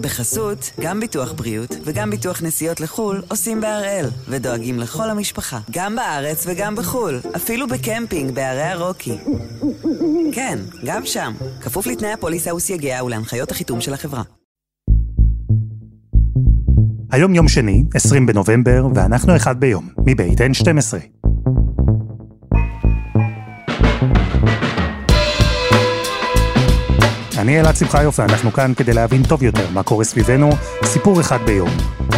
בחסות, גם ביטוח בריאות וגם ביטוח נסיעות לחו"ל עושים בהראל, ודואגים לכל המשפחה, גם בארץ וגם בחו"ל, אפילו בקמפינג בערי הרוקי. כן, גם שם, כפוף לתנאי הפוליסה וסייגיה ולהנחיות החיתום של החברה. היום יום שני, 20 בנובמבר, ואנחנו אחד ביום, מבית N12. אני אלעד שמחיוף ואנחנו כאן כדי להבין טוב יותר מה קורה סביבנו, סיפור אחד ביום,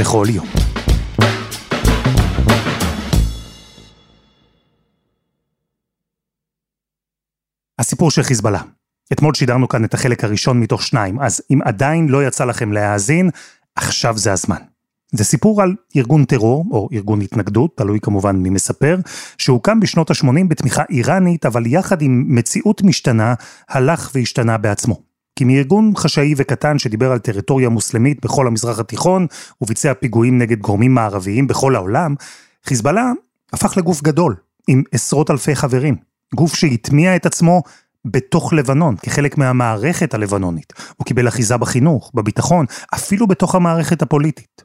בכל יום. הסיפור של חיזבאללה. אתמול שידרנו כאן את החלק הראשון מתוך שניים, אז אם עדיין לא יצא לכם להאזין, עכשיו זה הזמן. זה סיפור על ארגון טרור, או ארגון התנגדות, תלוי כמובן מי מספר, שהוקם בשנות ה-80 בתמיכה איראנית, אבל יחד עם מציאות משתנה, הלך והשתנה בעצמו. כי מארגון חשאי וקטן שדיבר על טריטוריה מוסלמית בכל המזרח התיכון, וביצע פיגועים נגד גורמים מערביים בכל העולם, חיזבאללה הפך לגוף גדול, עם עשרות אלפי חברים. גוף שהטמיע את עצמו בתוך לבנון, כחלק מהמערכת הלבנונית. הוא קיבל אחיזה בחינוך, בביטחון, אפילו בתוך המערכת הפוליטית.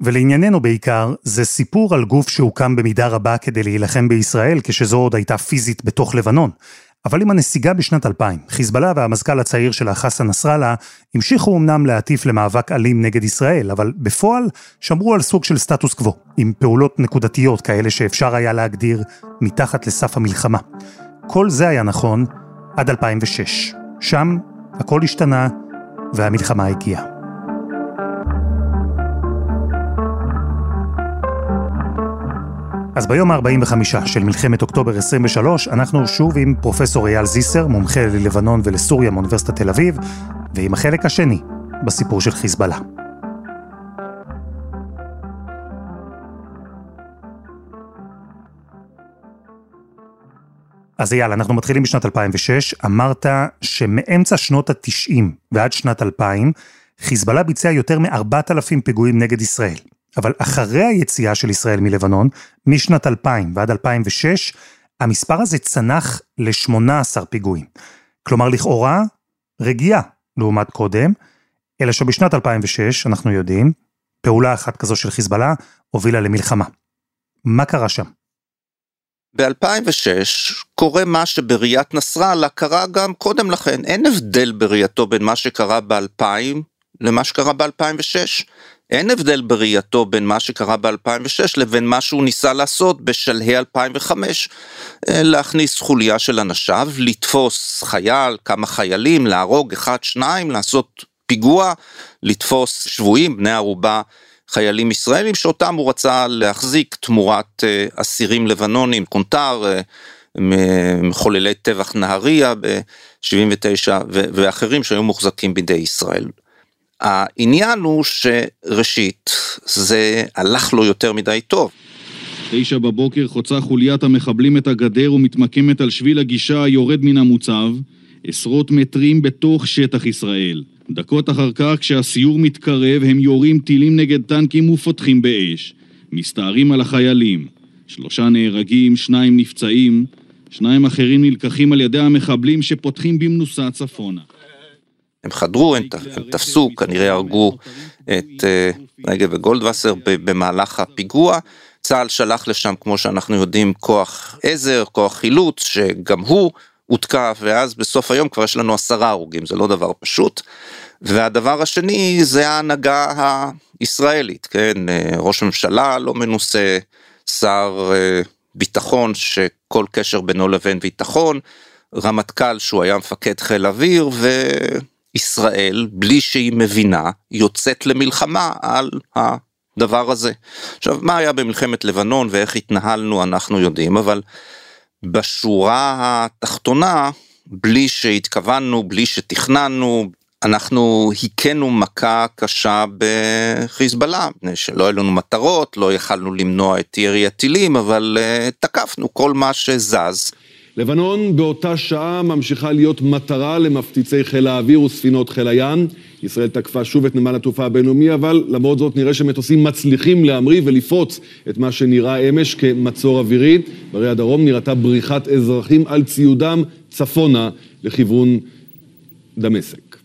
ולענייננו בעיקר, זה סיפור על גוף שהוקם במידה רבה כדי להילחם בישראל, כשזו עוד הייתה פיזית בתוך לבנון. אבל עם הנסיגה בשנת 2000, חיזבאללה והמזכ"ל הצעיר שלה, חסן נסראללה, המשיכו אמנם להטיף למאבק אלים נגד ישראל, אבל בפועל שמרו על סוג של סטטוס קוו, עם פעולות נקודתיות כאלה שאפשר היה להגדיר מתחת לסף המלחמה. כל זה היה נכון עד 2006. שם הכל השתנה והמלחמה הגיעה. אז ביום ה-45 של מלחמת אוקטובר 23, אנחנו שוב עם פרופסור אייל זיסר, מומחה ללבנון ולסוריה מאוניברסיטת תל אביב, ועם החלק השני בסיפור של חיזבאללה. אז אייל, אנחנו מתחילים בשנת 2006. אמרת שמאמצע שנות ה-90 ועד שנת 2000, חיזבאללה ביצע יותר מ-4,000 פיגועים נגד ישראל. אבל אחרי היציאה של ישראל מלבנון, משנת 2000 ועד 2006, המספר הזה צנח ל-18 פיגועים. כלומר, לכאורה, רגיעה לעומת קודם, אלא שבשנת 2006, אנחנו יודעים, פעולה אחת כזו של חיזבאללה הובילה למלחמה. מה קרה שם? ב-2006 קורה מה שבראיית נסראללה קרה גם קודם לכן. אין הבדל בראייתו בין מה שקרה ב-2000 למה שקרה ב-2006. אין הבדל בראייתו בין מה שקרה ב-2006 לבין מה שהוא ניסה לעשות בשלהי 2005, אה, להכניס חוליה של אנשיו, לתפוס חייל, כמה חיילים, להרוג אחד, שניים, לעשות פיגוע, לתפוס שבויים, בני ערובה, חיילים ישראלים, שאותם הוא רצה להחזיק תמורת אה, אסירים לבנונים, קונטר, אה, מחוללי טבח נהריה ב-79 ואחרים שהיו מוחזקים בידי ישראל. העניין הוא שראשית, זה הלך לו יותר מדי טוב. תשע בבוקר חוצה חוליית המחבלים את הגדר ומתמקמת על שביל הגישה היורד מן המוצב, עשרות מטרים בתוך שטח ישראל. דקות אחר כך, כשהסיור מתקרב, הם יורים טילים נגד טנקים ופותחים באש. מסתערים על החיילים. שלושה נהרגים, שניים נפצעים, שניים אחרים נלקחים על ידי המחבלים שפותחים במנוסה צפונה. הם חדרו, הם, הם תפסו, כנראה הרגו את אה, רגב וגולדווסר במהלך הפיגוע. צה"ל שלח לשם, כמו שאנחנו יודעים, כוח עזר, כוח חילוץ, שגם הוא הותקף, ואז בסוף היום כבר יש לנו עשרה הרוגים, זה לא דבר פשוט. והדבר השני זה ההנהגה הישראלית, כן, אה, ראש ממשלה לא מנוסה, שר אה, ביטחון שכל קשר בינו לבין ביטחון, רמטכ"ל שהוא היה מפקד חיל אוויר, ו... ישראל, בלי שהיא מבינה, יוצאת למלחמה על הדבר הזה. עכשיו, מה היה במלחמת לבנון ואיך התנהלנו אנחנו יודעים, אבל בשורה התחתונה, בלי שהתכוונו, בלי שתכננו, אנחנו היכינו מכה קשה בחיזבאללה, שלא היו לנו מטרות, לא יכלנו למנוע את ירי הטילים, אבל uh, תקפנו כל מה שזז. לבנון באותה שעה ממשיכה להיות מטרה למפציצי חיל האוויר וספינות חיל הים. ישראל תקפה שוב את נמל התעופה הבינלאומי, אבל למרות זאת נראה שמטוסים מצליחים להמריא ולפרוץ את מה שנראה אמש כמצור אווירי. בערי הדרום נראתה בריחת אזרחים על ציודם צפונה לכיוון דמשק.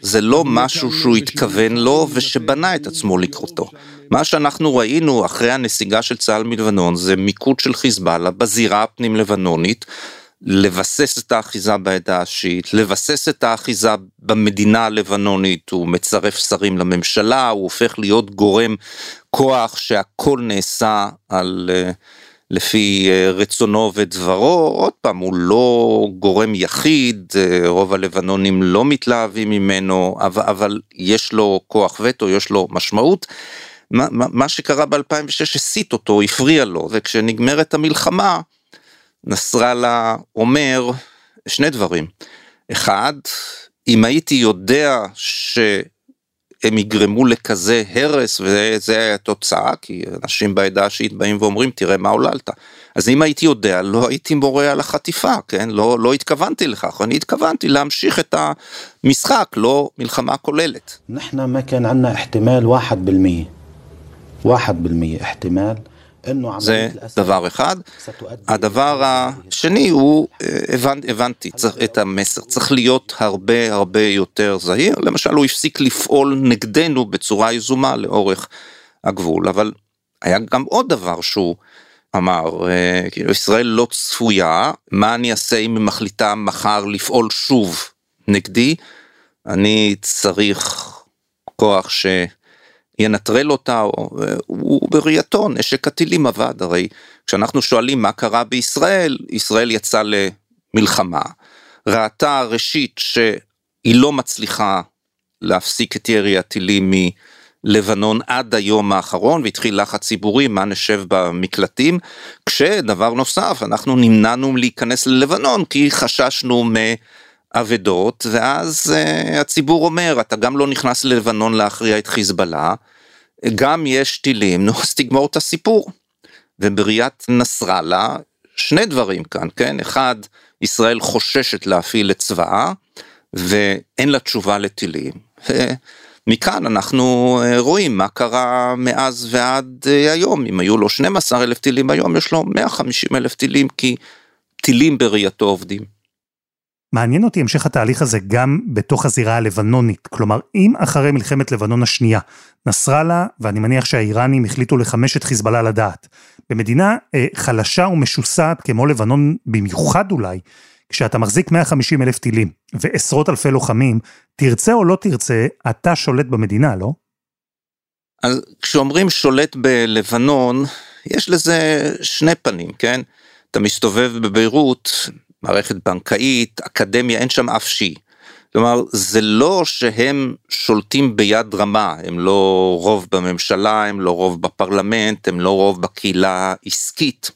זה לא משהו שהוא התכוון לו ושבנה את עצמו לקרותו. מה שאנחנו ראינו אחרי הנסיגה של צה"ל מלבנון זה מיקוד של חיזבאללה בזירה הפנים לבנונית, לבסס את האחיזה בעדה השיעית, לבסס את האחיזה במדינה הלבנונית, הוא מצרף שרים לממשלה, הוא הופך להיות גורם כוח שהכל נעשה על... Uh, לפי אה, רצונו ודברו, עוד פעם, הוא לא גורם יחיד, אה, רוב הלבנונים לא מתלהבים ממנו, אבל, אבל יש לו כוח וטו, יש לו משמעות. מה, מה, מה שקרה ב-2006 הסיט אותו, הפריע לו, וכשנגמרת המלחמה, נסראללה אומר שני דברים. אחד, אם הייתי יודע שהם יגרמו לכזה הרס, וזה התוצאה, כי אנשים בעדה השיעית באים ואומרים, תראה מה עוללת. אז אם הייתי יודע, לא הייתי מורה על החטיפה, כן? לא, לא התכוונתי לכך, אני התכוונתי להמשיך את המשחק, לא מלחמה כוללת. אנחנו, מה כאן ענה אחתמל 1% זה דבר אחד. הדבר השני הוא, אה, הבנתי את המסר, צריך להיות הרבה הרבה יותר זהיר, למשל הוא הפסיק לפעול נגדנו בצורה יזומה לאורך הגבול, אבל היה גם עוד דבר שהוא אמר, אה, כאילו ישראל לא צפויה, מה אני אעשה אם היא מחליטה מחר לפעול שוב נגדי, אני צריך כוח ש... ינטרל אותה, הוא בראייתו נשק הטילים עבד, הרי כשאנחנו שואלים מה קרה בישראל, ישראל יצאה למלחמה, ראתה ראשית שהיא לא מצליחה להפסיק את ירי הטילים מלבנון עד היום האחרון והתחיל לחץ ציבורי מה נשב במקלטים. כשדבר נוסף אנחנו נמנענו להיכנס ללבנון כי חששנו אבדות, ואז uh, הציבור אומר, אתה גם לא נכנס ללבנון להכריע את חיזבאללה, גם יש טילים, נו, אז תגמור את הסיפור. ובראיית נסראללה, שני דברים כאן, כן? אחד, ישראל חוששת להפעיל את צבאה, ואין לה תשובה לטילים. מכאן אנחנו אה, רואים מה קרה מאז ועד אה, היום, אם היו לו 12 אלף טילים היום, יש לו 150 אלף טילים, כי טילים בראייתו עובדים. מעניין אותי המשך התהליך הזה גם בתוך הזירה הלבנונית. כלומר, אם אחרי מלחמת לבנון השנייה, נסראללה, ואני מניח שהאיראנים החליטו לחמש את חיזבאללה לדעת, במדינה אה, חלשה ומשוסעת כמו לבנון, במיוחד אולי, כשאתה מחזיק 150 אלף טילים ועשרות אלפי לוחמים, תרצה או לא תרצה, אתה שולט במדינה, לא? אז כשאומרים שולט בלבנון, יש לזה שני פנים, כן? אתה מסתובב בביירות, מערכת בנקאית, אקדמיה, אין שם אף שיעי. כלומר, זה לא שהם שולטים ביד רמה, הם לא רוב בממשלה, הם לא רוב בפרלמנט, הם לא רוב בקהילה העסקית,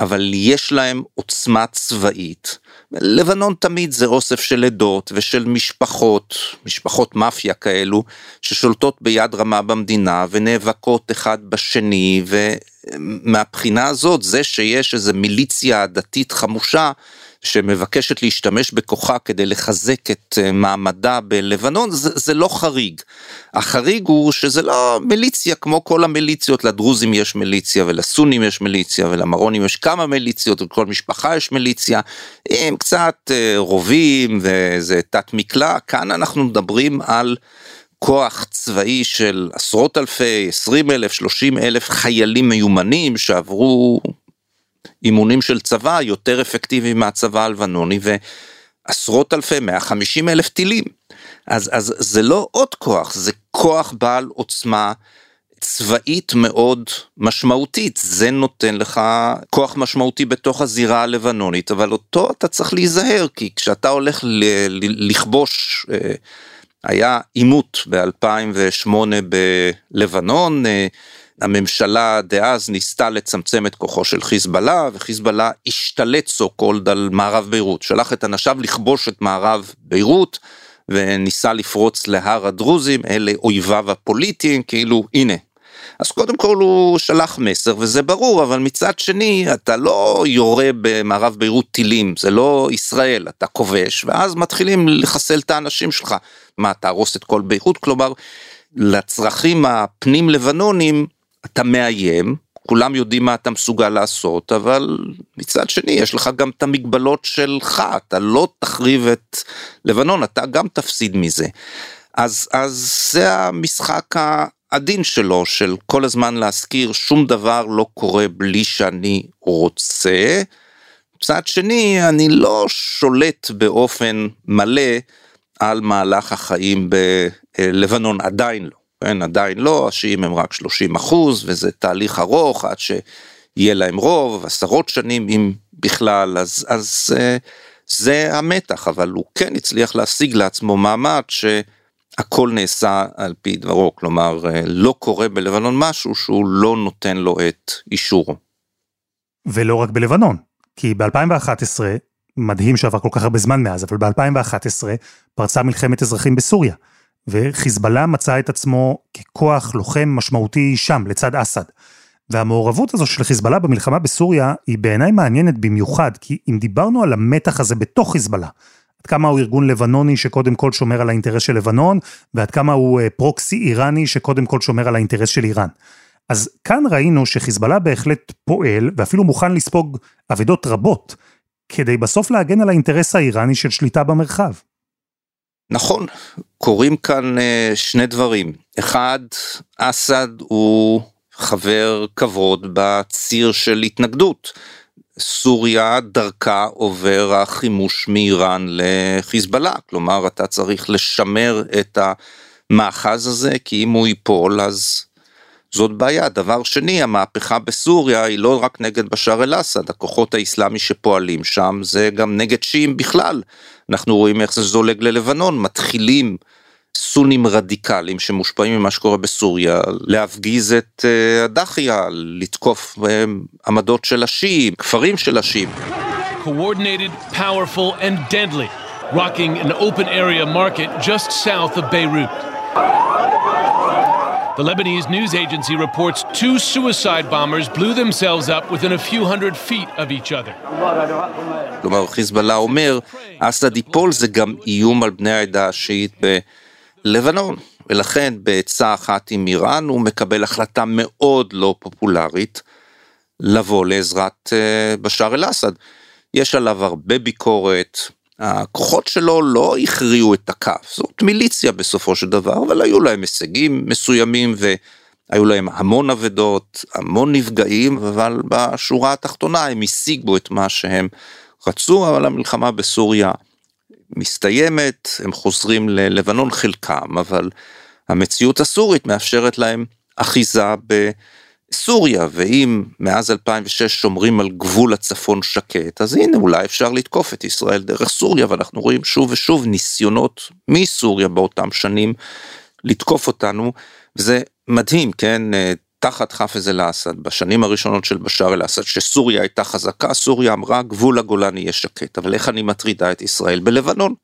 אבל יש להם עוצמה צבאית. לבנון תמיד זה אוסף של עדות ושל משפחות, משפחות מאפיה כאלו, ששולטות ביד רמה במדינה ונאבקות אחד בשני, ומהבחינה הזאת זה שיש איזה מיליציה דתית חמושה, שמבקשת להשתמש בכוחה כדי לחזק את אה, מעמדה בלבנון, זה, זה לא חריג. החריג הוא שזה לא מיליציה כמו כל המיליציות, לדרוזים יש מיליציה ולסונים יש מיליציה ולמרונים יש כמה מיליציות ולכל משפחה יש מיליציה, עם קצת אה, רובים וזה תת מקלע, כאן אנחנו מדברים על כוח צבאי של עשרות אלפי, עשרים אלף, שלושים אלף חיילים מיומנים שעברו אימונים של צבא יותר אפקטיביים מהצבא הלבנוני ועשרות אלפי, 150 אלף טילים. אז, אז זה לא עוד כוח, זה כוח בעל עוצמה צבאית מאוד משמעותית, זה נותן לך כוח משמעותי בתוך הזירה הלבנונית, אבל אותו אתה צריך להיזהר, כי כשאתה הולך לכבוש, אה, היה עימות ב-2008 בלבנון, אה, הממשלה דאז ניסתה לצמצם את כוחו של חיזבאללה, וחיזבאללה השתלט סו קולד על מערב ביירות, שלח את אנשיו לכבוש את מערב ביירות, וניסה לפרוץ להר הדרוזים, אלה אויביו הפוליטיים, כאילו הנה. אז קודם כל הוא שלח מסר וזה ברור, אבל מצד שני אתה לא יורה במערב ביירות טילים, זה לא ישראל, אתה כובש, ואז מתחילים לחסל את האנשים שלך. מה, תהרוס את כל ביירות? כלומר, לצרכים הפנים לבנונים אתה מאיים, כולם יודעים מה אתה מסוגל לעשות, אבל מצד שני יש לך גם את המגבלות שלך, אתה לא תחריב את לבנון, אתה גם תפסיד מזה. אז, אז זה המשחק העדין שלו, של כל הזמן להזכיר שום דבר לא קורה בלי שאני רוצה. מצד שני, אני לא שולט באופן מלא על מהלך החיים בלבנון, עדיין לא. כן, עדיין לא, השיעים הם רק 30 אחוז, וזה תהליך ארוך עד שיהיה להם רוב, עשרות שנים אם בכלל, אז, אז זה, זה המתח, אבל הוא כן הצליח להשיג לעצמו מעמד שהכל נעשה על פי דברו, כלומר לא קורה בלבנון משהו שהוא לא נותן לו את אישורו. ולא רק בלבנון, כי ב-2011, מדהים שעבר כל כך הרבה זמן מאז, אבל ב-2011 פרצה מלחמת אזרחים בסוריה. וחיזבאללה מצא את עצמו ככוח לוחם משמעותי שם, לצד אסד. והמעורבות הזו של חיזבאללה במלחמה בסוריה היא בעיניי מעניינת במיוחד, כי אם דיברנו על המתח הזה בתוך חיזבאללה, עד כמה הוא ארגון לבנוני שקודם כל שומר על האינטרס של לבנון, ועד כמה הוא אה, פרוקסי איראני שקודם כל שומר על האינטרס של איראן. אז כאן ראינו שחיזבאללה בהחלט פועל, ואפילו מוכן לספוג אבדות רבות, כדי בסוף להגן על האינטרס האיראני של שליטה במרחב. נכון, קורים כאן אה, שני דברים. אחד, אסד הוא חבר כבוד בציר של התנגדות. סוריה דרכה עובר החימוש מאיראן לחיזבאללה, כלומר אתה צריך לשמר את המאחז הזה, כי אם הוא ייפול אז זאת בעיה. דבר שני, המהפכה בסוריה היא לא רק נגד בשאר אל-אסד, הכוחות האסלאמי שפועלים שם זה גם נגד שיעים בכלל. אנחנו רואים איך זה זולג ללבנון, מתחילים סונים רדיקליים שמושפעים ממה שקורה בסוריה, להפגיז את uh, הדחיה, לתקוף uh, עמדות של השיעים, כפרים של השיעים. Coordinated, powerful and deadly, rocking an open area market just south of Beirut. The Lebanese news agency reports two suicide bombers blew themselves up within a few hundred feet of each other. כלומר, חיזבאללה אומר, אסד ייפול זה גם איום על בני העדה השיעית בלבנון, ולכן בעצה אחת עם איראן הוא מקבל החלטה מאוד לא פופולרית לבוא לעזרת בשאר אל-אסד. יש עליו הרבה ביקורת, הכוחות שלו לא הכריעו את הקו, זאת מיליציה בסופו של דבר, אבל היו להם הישגים מסוימים והיו להם המון אבדות, המון נפגעים, אבל בשורה התחתונה הם השיגו את מה שהם רצו, אבל המלחמה בסוריה מסתיימת, הם חוזרים ללבנון חלקם, אבל המציאות הסורית מאפשרת להם אחיזה ב... סוריה, ואם מאז 2006 שומרים על גבול הצפון שקט, אז הנה אולי אפשר לתקוף את ישראל דרך סוריה, ואנחנו רואים שוב ושוב ניסיונות מסוריה באותם שנים לתקוף אותנו, וזה מדהים, כן? תחת חאפז אל-אסד, בשנים הראשונות של בשאר אל-אסד, שסוריה הייתה חזקה, סוריה אמרה גבול הגולן יהיה שקט, אבל איך אני מטרידה את ישראל בלבנון?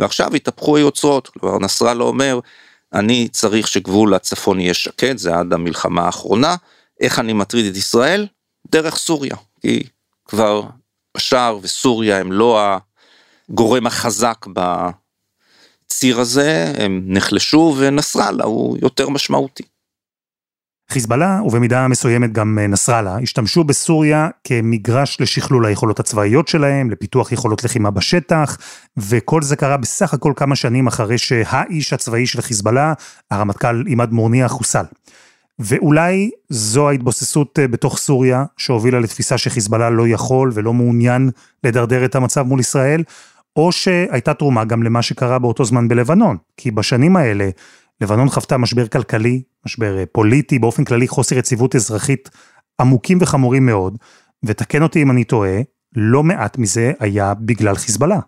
ועכשיו התהפכו היוצרות, כלומר נסראללה אומר, אני צריך שגבול הצפון יהיה שקט, זה עד המלחמה האחרונה, איך אני מטריד את ישראל? דרך סוריה, כי כבר בשאר וסוריה הם לא הגורם החזק בציר הזה, הם נחלשו ונסראללה הוא יותר משמעותי. חיזבאללה, ובמידה מסוימת גם נסראללה, השתמשו בסוריה כמגרש לשכלול היכולות הצבאיות שלהם, לפיתוח יכולות לחימה בשטח, וכל זה קרה בסך הכל כמה שנים אחרי שהאיש הצבאי של חיזבאללה, הרמטכ"ל עימאד מורניה, חוסל. ואולי זו ההתבוססות אה, בתוך סוריה, שהובילה לתפיסה שחיזבאללה לא יכול ולא מעוניין לדרדר את המצב מול ישראל, או שהייתה תרומה גם למה שקרה באותו זמן בלבנון, כי בשנים האלה לבנון חוותה משבר כלכלי, משבר אה, פוליטי, באופן כללי חוסר יציבות אזרחית עמוקים וחמורים מאוד, ותקן אותי אם אני טועה, לא מעט מזה היה בגלל חיזבאללה.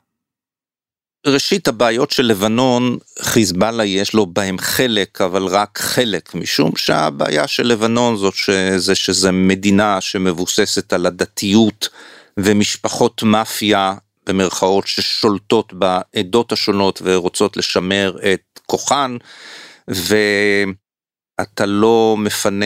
ראשית הבעיות של לבנון, חיזבאללה יש לו בהם חלק, אבל רק חלק, משום שהבעיה של לבנון זאת שזה שזה מדינה שמבוססת על הדתיות ומשפחות מאפיה במרכאות ששולטות בעדות השונות ורוצות לשמר את כוחן, ו... אתה לא מפנה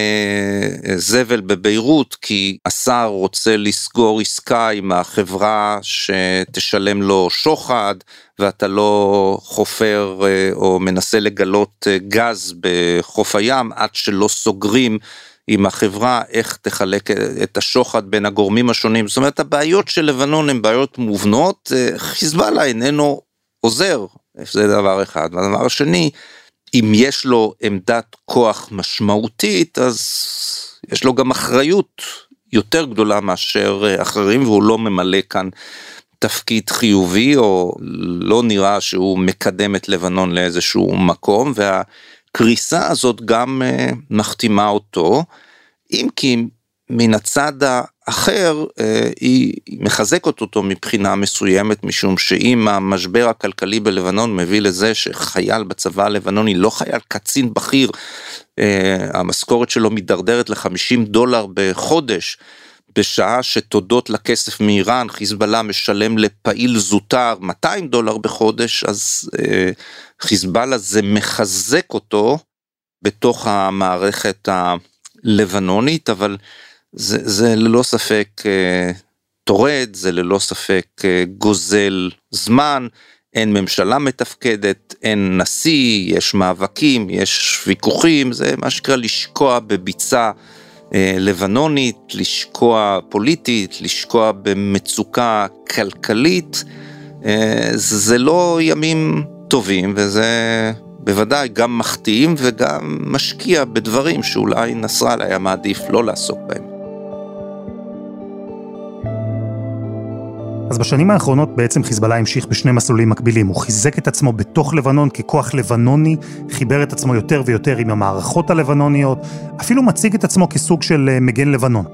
זבל בביירות כי השר רוצה לסגור עסקה עם החברה שתשלם לו שוחד ואתה לא חופר אה, או מנסה לגלות אה, גז בחוף הים עד שלא סוגרים עם החברה, איך תחלק את השוחד בין הגורמים השונים, זאת אומרת הבעיות של לבנון הן בעיות מובנות, חיזבאללה איננו עוזר, זה דבר אחד, והדבר השני, אם יש לו עמדת כוח משמעותית, אז יש לו גם אחריות יותר גדולה מאשר אחרים, והוא לא ממלא כאן תפקיד חיובי, או לא נראה שהוא מקדם את לבנון לאיזשהו מקום, והקריסה הזאת גם אה, מחתימה אותו, אם כי מן הצד האחר אה, היא מחזקת אותו מבחינה מסוימת משום שאם המשבר הכלכלי בלבנון מביא לזה שחייל בצבא הלבנוני לא חייל קצין בכיר אה, המשכורת שלו מידרדרת ל-50 דולר בחודש בשעה שתודות לכסף מאיראן חיזבאללה משלם לפעיל זוטר 200 דולר בחודש אז אה, חיזבאללה זה מחזק אותו בתוך המערכת הלבנונית אבל זה, זה ללא ספק אה, טורד, זה ללא ספק אה, גוזל זמן, אין ממשלה מתפקדת, אין נשיא, יש מאבקים, יש ויכוחים, זה מה שנקרא לשקוע בביצה אה, לבנונית, לשקוע פוליטית, לשקוע במצוקה כלכלית, זה לא ימים טובים וזה בוודאי גם מחטיאים וגם משקיע בדברים שאולי נסראללה היה מעדיף לא לעסוק בהם. אז בשנים האחרונות בעצם חיזבאללה המשיך בשני מסלולים מקבילים. הוא חיזק את עצמו בתוך לבנון ככוח לבנוני, חיבר את עצמו יותר ויותר עם המערכות הלבנוניות, אפילו מציג את עצמו כסוג של אה, מגן לבנון.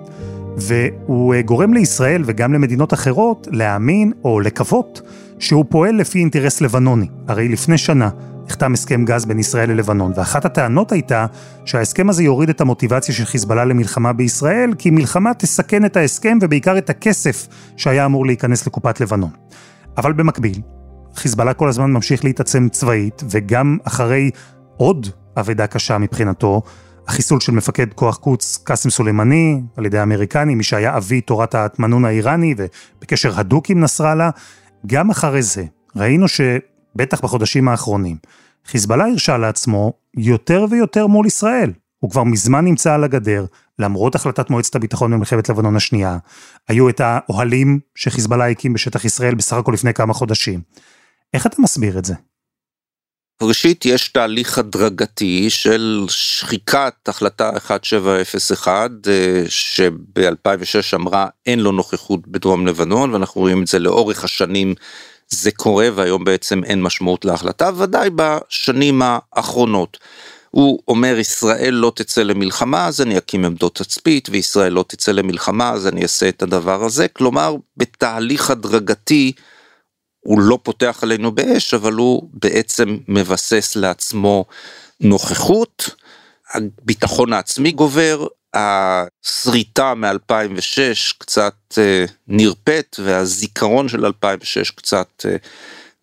והוא אה, גורם לישראל וגם למדינות אחרות להאמין או לקוות שהוא פועל לפי אינטרס לבנוני. הרי לפני שנה נחתם הסכם גז בין ישראל ללבנון, ואחת הטענות הייתה שההסכם הזה יוריד את המוטיבציה של חיזבאללה למלחמה בישראל, כי מלחמה תסכן את ההסכם ובעיקר את הכסף שהיה אמור להיכנס לקופת לבנון. אבל במקביל, חיזבאללה כל הזמן ממשיך להתעצם צבאית, וגם אחרי עוד אבדה קשה מבחינתו, החיסול של מפקד כוח קוץ קאסם סולימני על ידי האמריקנים, מי שהיה אבי תורת ההטמנון האיראני ובקשר הדוק עם נסראללה, גם אחרי זה ראינו שבטח בחודשים האחרונים, חיזבאללה הרשה לעצמו יותר ויותר מול ישראל. הוא כבר מזמן נמצא על הגדר, למרות החלטת מועצת הביטחון במלחמת לבנון השנייה. היו את האוהלים שחיזבאללה הקים בשטח ישראל בסך הכל לפני כמה חודשים. איך אתה מסביר את זה? ראשית, יש תהליך הדרגתי של שחיקת החלטה 1701, אה, שב-2006 אמרה אין לו נוכחות בדרום לבנון, ואנחנו רואים את זה לאורך השנים זה קורה והיום בעצם אין משמעות להחלטה, ודאי בשנים האחרונות. הוא אומר ישראל לא תצא למלחמה אז אני אקים עמדות תצפית וישראל לא תצא למלחמה אז אני אעשה את הדבר הזה כלומר בתהליך הדרגתי הוא לא פותח עלינו באש אבל הוא בעצם מבסס לעצמו נוכחות הביטחון העצמי גובר השריטה מ-2006 קצת אה, נרפאת והזיכרון של 2006 קצת אה,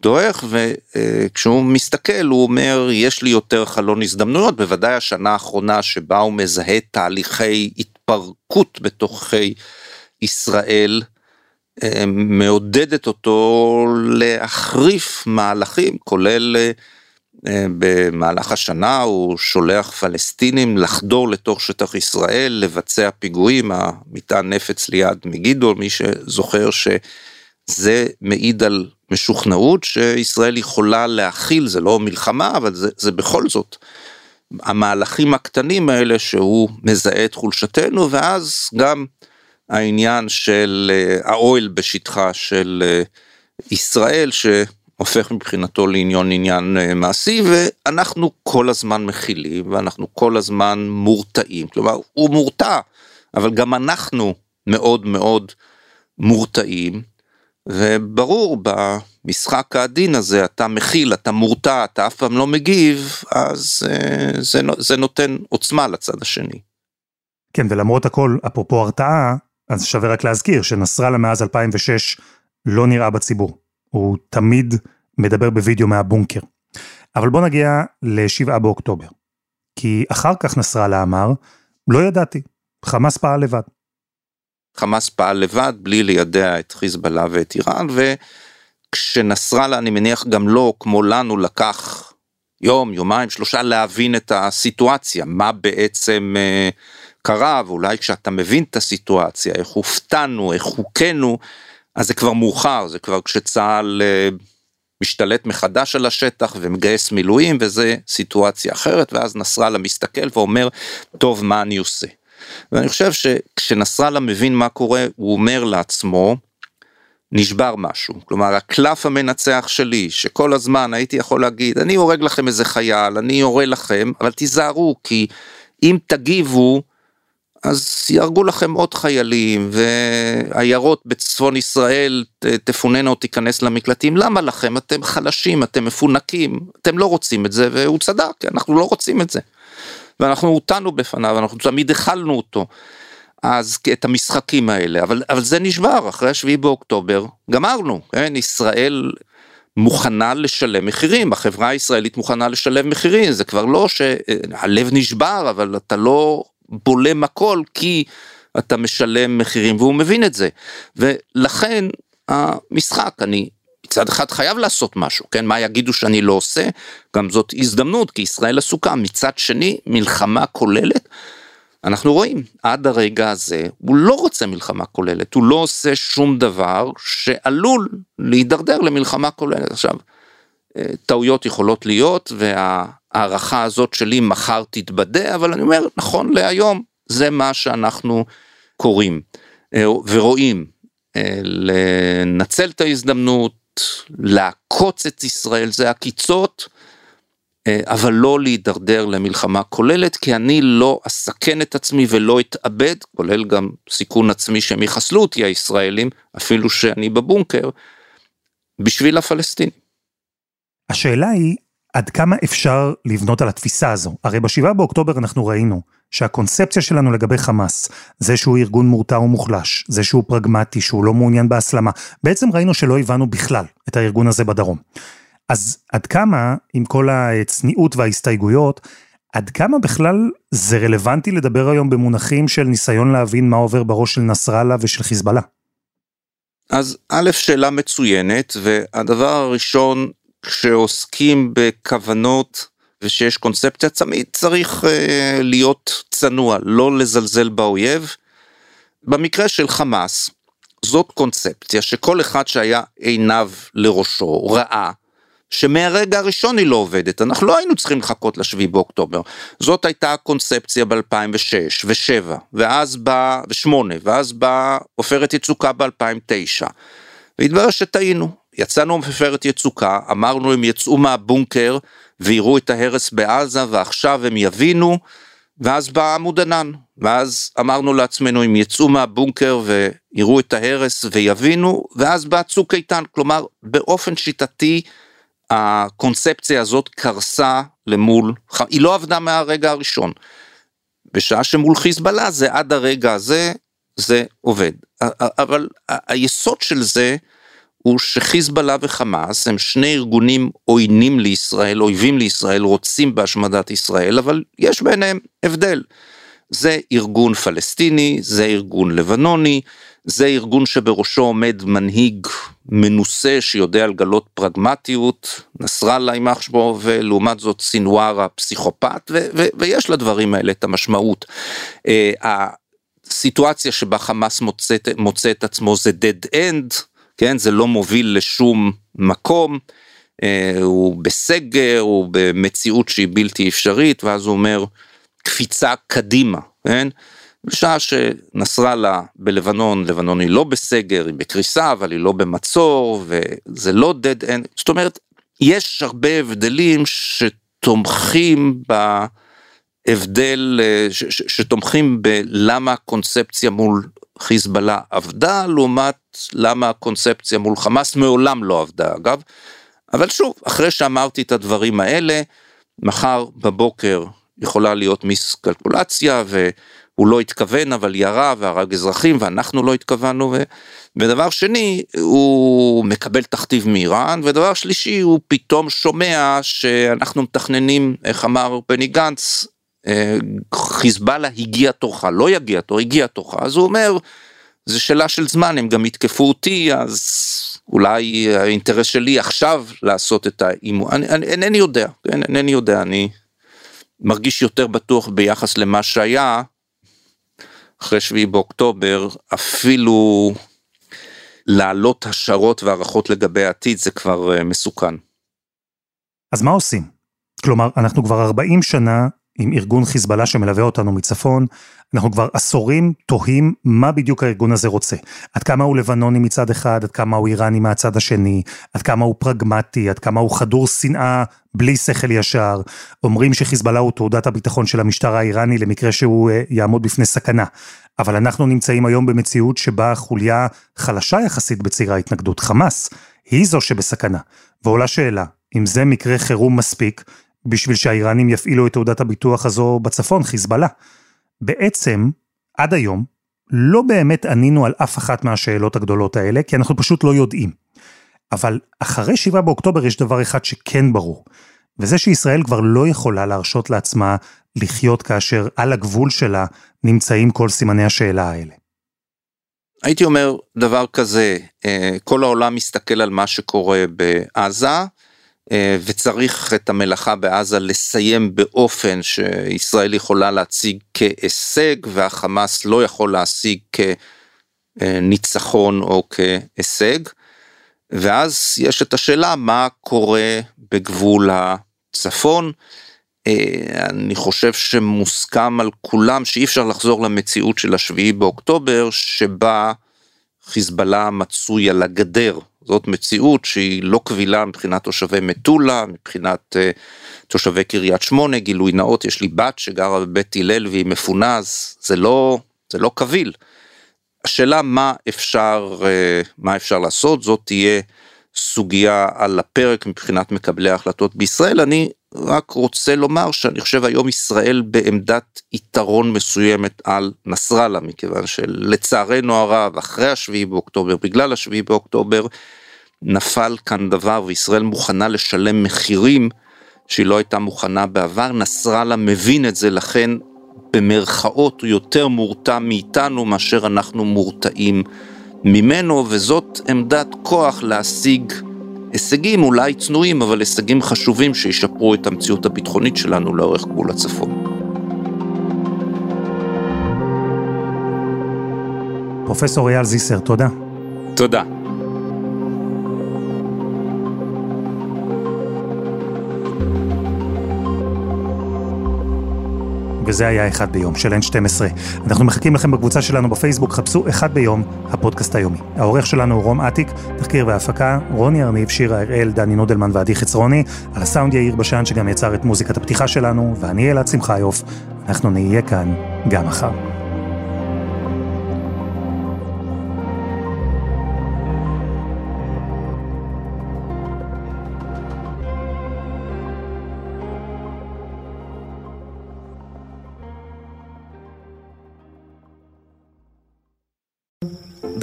דועך וכשהוא מסתכל הוא אומר יש לי יותר חלון הזדמנויות. בוודאי השנה האחרונה שבה הוא מזהה תהליכי התפרקות בתוכי ישראל אה, מעודדת אותו להחריף מהלכים כולל אה, במהלך השנה הוא שולח פלסטינים לחדור לתוך שטח ישראל, לבצע פיגועים, המטען נפץ ליד מגידו, מי שזוכר שזה מעיד על משוכנעות שישראל יכולה להכיל, זה לא מלחמה, אבל זה, זה בכל זאת. המהלכים הקטנים האלה שהוא מזהה את חולשתנו, ואז גם העניין של אה, האוהל בשטחה של אה, ישראל, ש... הופך מבחינתו לעניון עניין אה, מעשי ואנחנו כל הזמן מכילים ואנחנו כל הזמן מורתעים כלומר הוא מורתע אבל גם אנחנו מאוד מאוד מורתעים וברור במשחק העדין הזה אתה מכיל אתה מורתע אתה אף פעם לא מגיב אז אה, זה, זה נותן עוצמה לצד השני. כן ולמרות הכל אפרופו הרתעה אז שווה רק להזכיר שנסראללה מאז 2006 לא נראה בציבור. הוא תמיד מדבר בווידאו מהבונקר. אבל בוא נגיע ל-7 באוקטובר. כי אחר כך נסראללה אמר, לא ידעתי, חמאס פעל לבד. חמאס פעל לבד בלי לידע את חיזבאללה ואת איראן, וכשנסראללה, אני מניח גם לא, כמו לנו, לקח יום, יומיים, שלושה להבין את הסיטואציה, מה בעצם אה, קרה, ואולי כשאתה מבין את הסיטואציה, איך הופתענו, איך הוכינו, אז זה כבר מאוחר, זה כבר כשצה"ל אה, משתלט מחדש על השטח ומגייס מילואים, וזה סיטואציה אחרת, ואז נסראללה מסתכל ואומר, טוב, מה אני עושה? ואני חושב שכשנסראללה מבין מה קורה, הוא אומר לעצמו, נשבר משהו. כלומר, הקלף המנצח שלי, שכל הזמן הייתי יכול להגיד, אני הורג לכם איזה חייל, אני יורה לכם, אבל תיזהרו, כי אם תגיבו, אז יהרגו לכם עוד חיילים, ועיירות בצפון ישראל תפוננה או תיכנס למקלטים, למה לכם? אתם חלשים, אתם מפונקים, אתם לא רוצים את זה, והוא צדק, אנחנו לא רוצים את זה. ואנחנו הוטענו בפניו, אנחנו תמיד הכלנו אותו. אז את המשחקים האלה, אבל, אבל זה נשבר אחרי השביעי באוקטובר, גמרנו, כן, ישראל מוכנה לשלם מחירים, החברה הישראלית מוכנה לשלם מחירים, זה כבר לא שהלב נשבר, אבל אתה לא בולם הכל כי אתה משלם מחירים, והוא מבין את זה, ולכן המשחק, אני מצד אחד חייב לעשות משהו, כן, מה יגידו שאני לא עושה, גם זאת הזדמנות, כי ישראל עסוקה, מצד שני, מלחמה כוללת. אנחנו רואים, עד הרגע הזה, הוא לא רוצה מלחמה כוללת, הוא לא עושה שום דבר שעלול להידרדר למלחמה כוללת. עכשיו, טעויות יכולות להיות, וההערכה הזאת שלי מחר תתבדה, אבל אני אומר, נכון להיום, זה מה שאנחנו קוראים אה, ורואים. אה, לנצל את ההזדמנות, לעקוץ את ישראל, זה עקיצות. אה, אבל לא להידרדר למלחמה כוללת, כי אני לא אסכן את עצמי ולא אתאבד, כולל גם סיכון עצמי שהם יחסלו אותי הישראלים, אפילו שאני בבונקר, בשביל הפלסטינים. השאלה היא, עד כמה אפשר לבנות על התפיסה הזו? הרי בשבעה באוקטובר אנחנו ראינו שהקונספציה שלנו לגבי חמאס, זה שהוא ארגון מורתע ומוחלש, זה שהוא פרגמטי, שהוא לא מעוניין בהסלמה, בעצם ראינו שלא הבנו בכלל את הארגון הזה בדרום. אז עד כמה, עם כל הצניעות וההסתייגויות, עד כמה בכלל זה רלוונטי לדבר היום במונחים של ניסיון להבין מה עובר בראש של נסראללה ושל חיזבאללה? אז א', שאלה מצוינת, והדבר הראשון, כשעוסקים בכוונות ושיש קונספציה צמית, צריך אה, להיות צנוע, לא לזלזל באויב. במקרה של חמאס, זאת קונספציה שכל אחד שהיה עיניו לראשו ראה שמהרגע הראשון היא לא עובדת, אנחנו לא היינו צריכים לחכות לשביעי באוקטובר. זאת הייתה הקונספציה ב-2006 ו-7, ואז בא, ו-8, ואז באה עופרת יצוקה ב-2009. והתברר שטעינו, יצאנו מעופרת יצוקה, אמרנו הם יצאו מהבונקר ויראו את ההרס בעזה ועכשיו הם יבינו, ואז בא עמוד ענן, ואז אמרנו לעצמנו אם יצאו מהבונקר ויראו את ההרס ויבינו, ואז בא צוק איתן, כלומר באופן שיטתי הקונספציה הזאת קרסה למול, היא לא עבדה מהרגע הראשון. בשעה שמול חיזבאללה זה עד הרגע הזה, זה עובד. אבל היסוד של זה הוא שחיזבאללה וחמאס הם שני ארגונים עוינים לישראל, אויבים לישראל, רוצים בהשמדת ישראל, אבל יש ביניהם הבדל. זה ארגון פלסטיני, זה ארגון לבנוני, זה ארגון שבראשו עומד מנהיג מנוסה שיודע לגלות פרגמטיות, נסראללה יימח שמו, ולעומת זאת סינואר הפסיכופת, ויש לדברים האלה את המשמעות. Uh, הסיטואציה שבה חמאס מוצא, מוצא את עצמו זה dead end, כן, זה לא מוביל לשום מקום, uh, הוא בסגר, הוא במציאות שהיא בלתי אפשרית, ואז הוא אומר, קפיצה קדימה, כן? בשעה שנסראללה בלבנון, לבנון היא לא בסגר, היא בקריסה, אבל היא לא במצור, וזה לא dead end, זאת אומרת, יש הרבה הבדלים שתומכים בהבדל, ש, ש, שתומכים בלמה הקונספציה מול חיזבאללה עבדה, לעומת למה הקונספציה מול חמאס מעולם לא עבדה אגב. אבל שוב, אחרי שאמרתי את הדברים האלה, מחר בבוקר יכולה להיות מיסקלקולציה והוא לא התכוון אבל ירה והרג אזרחים ואנחנו לא התכוונו ו... ודבר שני הוא מקבל תכתיב מאיראן ודבר שלישי הוא פתאום שומע שאנחנו מתכננים איך אמר בני גנץ חיזבאללה הגיע תורך לא יגיע תור הגיע תורך אז הוא אומר זה שאלה של זמן הם גם יתקפו אותי אז אולי האינטרס שלי עכשיו לעשות את האימון אינני יודע אינני יודע אני מרגיש יותר בטוח ביחס למה שהיה אחרי שביעי באוקטובר, אפילו להעלות השערות והערכות לגבי העתיד זה כבר אה, מסוכן. אז מה עושים? כלומר, אנחנו כבר 40 שנה עם ארגון חיזבאללה שמלווה אותנו מצפון, אנחנו כבר עשורים תוהים מה בדיוק הארגון הזה רוצה. עד כמה הוא לבנוני מצד אחד, עד כמה הוא איראני מהצד השני, עד כמה הוא פרגמטי, עד כמה הוא חדור שנאה בלי שכל ישר. אומרים שחיזבאללה הוא תעודת הביטחון של המשטר האיראני למקרה שהוא uh, יעמוד בפני סכנה. אבל אנחנו נמצאים היום במציאות שבה חוליה חלשה יחסית בציר ההתנגדות, חמאס, היא זו שבסכנה. ועולה שאלה, אם זה מקרה חירום מספיק, בשביל שהאיראנים יפעילו את תעודת הביטוח הזו בצפון, חיזבאללה. בעצם, עד היום, לא באמת ענינו על אף אחת מהשאלות הגדולות האלה, כי אנחנו פשוט לא יודעים. אבל אחרי 7 באוקטובר יש דבר אחד שכן ברור, וזה שישראל כבר לא יכולה להרשות לעצמה לחיות כאשר על הגבול שלה נמצאים כל סימני השאלה האלה. הייתי אומר דבר כזה, אה, כל העולם מסתכל על מה שקורה בעזה, וצריך את המלאכה בעזה לסיים באופן שישראל יכולה להציג כהישג והחמאס לא יכול להשיג כניצחון או כהישג. ואז יש את השאלה מה קורה בגבול הצפון. אה, אני חושב שמוסכם על כולם שאי אפשר לחזור למציאות של השביעי באוקטובר שבה חיזבאללה מצוי על הגדר זאת מציאות שהיא לא קבילה מבחינת תושבי מטולה, מבחינת uh, תושבי קריית שמונה, גילוי נאות, יש לי בת שגרה בבית הלל והיא מפונה, אז זה לא, זה לא קביל. השאלה מה אפשר, uh, מה אפשר לעשות, זאת תהיה סוגיה על הפרק מבחינת מקבלי ההחלטות בישראל. אני רק רוצה לומר שאני חושב היום ישראל בעמדת יתרון מסוימת על נסראללה, מכיוון שלצערנו הרב, אחרי השביעי באוקטובר, בגלל השביעי באוקטובר, נפל כאן דבר וישראל מוכנה לשלם מחירים שהיא לא הייתה מוכנה בעבר. נסראללה מבין את זה, לכן במרכאות הוא יותר מורתע מאיתנו מאשר אנחנו מורתעים ממנו, וזאת עמדת כוח להשיג הישגים אולי צנועים, אבל הישגים חשובים שישפרו את המציאות הביטחונית שלנו לאורך גבול הצפון. פרופסור אייל זיסר, תודה. תודה. וזה היה אחד ביום של N12. אנחנו מחכים לכם בקבוצה שלנו בפייסבוק, חפשו אחד ביום, הפודקאסט היומי. העורך שלנו הוא רום אטיק, תחקיר והפקה, רוני ארניב, שירה הראל, דני נודלמן ועדי חצרוני, על הסאונד יאיר בשן שגם יצר את מוזיקת הפתיחה שלנו, ואני אלעד שמחיוף, אנחנו נהיה כאן גם מחר.